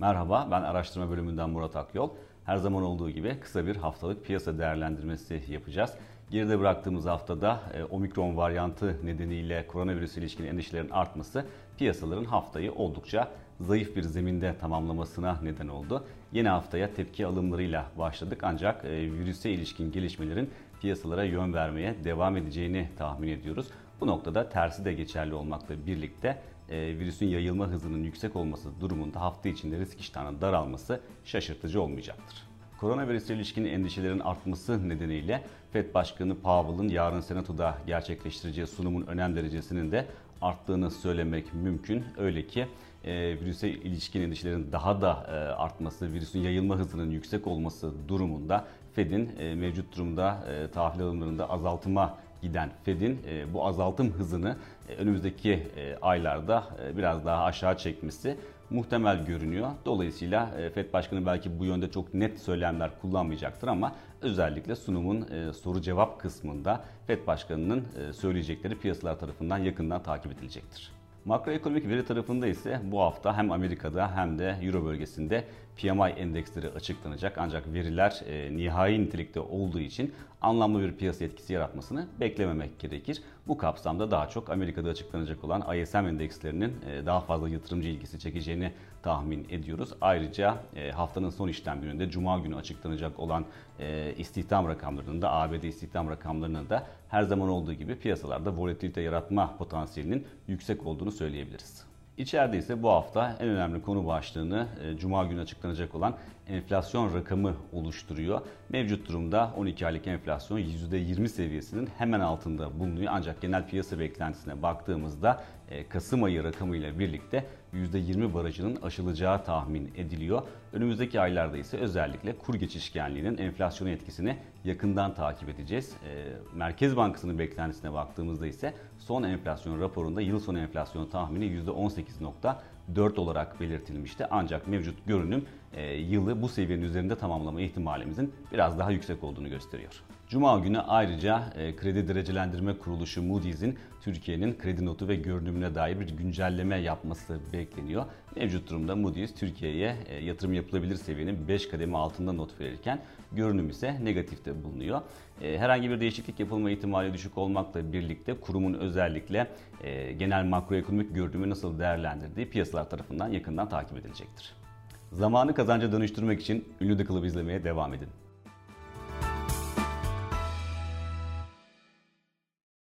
Merhaba, ben araştırma bölümünden Murat Akyol. Her zaman olduğu gibi kısa bir haftalık piyasa değerlendirmesi yapacağız. Geride bıraktığımız haftada e, omikron varyantı nedeniyle koronavirüs ilişkin endişelerin artması piyasaların haftayı oldukça zayıf bir zeminde tamamlamasına neden oldu. Yeni haftaya tepki alımlarıyla başladık ancak e, virüse ilişkin gelişmelerin piyasalara yön vermeye devam edeceğini tahmin ediyoruz. Bu noktada tersi de geçerli olmakla birlikte virüsün yayılma hızının yüksek olması durumunda hafta içinde risk iştahının daralması şaşırtıcı olmayacaktır. Koronavirüse ilişkin endişelerin artması nedeniyle FED Başkanı Powell'ın yarın Senato'da gerçekleştireceği sunumun önem derecesinin de arttığını söylemek mümkün. Öyle ki e, virüse ilişkin endişelerin daha da e, artması, virüsün yayılma hızının yüksek olması durumunda Fed'in e, mevcut durumda e, tahvil alımlarında azaltıma giden Fed'in e, bu azaltım hızını e, önümüzdeki e, aylarda biraz daha aşağı çekmesi muhtemel görünüyor. Dolayısıyla Fed Başkanı belki bu yönde çok net söylemler kullanmayacaktır ama özellikle sunumun soru cevap kısmında Fed Başkanı'nın söyleyecekleri piyasalar tarafından yakından takip edilecektir. Makroekonomik veri tarafında ise bu hafta hem Amerika'da hem de Euro bölgesinde PMI endeksleri açıklanacak. Ancak veriler e, nihai nitelikte olduğu için anlamlı bir piyasa etkisi yaratmasını beklememek gerekir. Bu kapsamda daha çok Amerika'da açıklanacak olan ISM endekslerinin e, daha fazla yatırımcı ilgisi çekeceğini tahmin ediyoruz. Ayrıca e, haftanın son işlem gününde Cuma günü açıklanacak olan e, istihdam rakamlarının da ABD istihdam rakamlarının da her zaman olduğu gibi piyasalarda volatilite yaratma potansiyelinin yüksek olduğunu söyleyebiliriz. İçeride ise bu hafta en önemli konu başlığını e, Cuma günü açıklanacak olan enflasyon rakamı oluşturuyor. Mevcut durumda 12 aylık enflasyon %20 seviyesinin hemen altında bulunuyor. Ancak genel piyasa beklentisine baktığımızda e, Kasım ayı rakamıyla birlikte %20 barajının aşılacağı tahmin ediliyor. Önümüzdeki aylarda ise özellikle kur geçişkenliğinin enflasyon etkisini yakından takip edeceğiz. E, Merkez Bankası'nın beklentisine baktığımızda ise son enflasyon raporunda yıl sonu enflasyon tahmini %18.9 %18.4 olarak belirtilmişti. Ancak mevcut görünüm e, yılı bu seviyenin üzerinde tamamlama ihtimalimizin biraz daha yüksek olduğunu gösteriyor. Cuma günü ayrıca e, kredi derecelendirme kuruluşu Moody's'in Türkiye'nin kredi notu ve görünümüne dair bir güncelleme yapması bekleniyor. Mevcut durumda Moody's Türkiye'ye e, yatırım yapılabilir seviyenin 5 kademe altında not verirken görünüm ise negatifte bulunuyor. E, herhangi bir değişiklik yapılma ihtimali düşük olmakla birlikte kurumun özellikle e, genel makroekonomik görünümü nasıl değerlendirdiği piyasalar tarafından yakından takip edilecektir. Zamanı kazanca dönüştürmek için ünlü The izlemeye devam edin.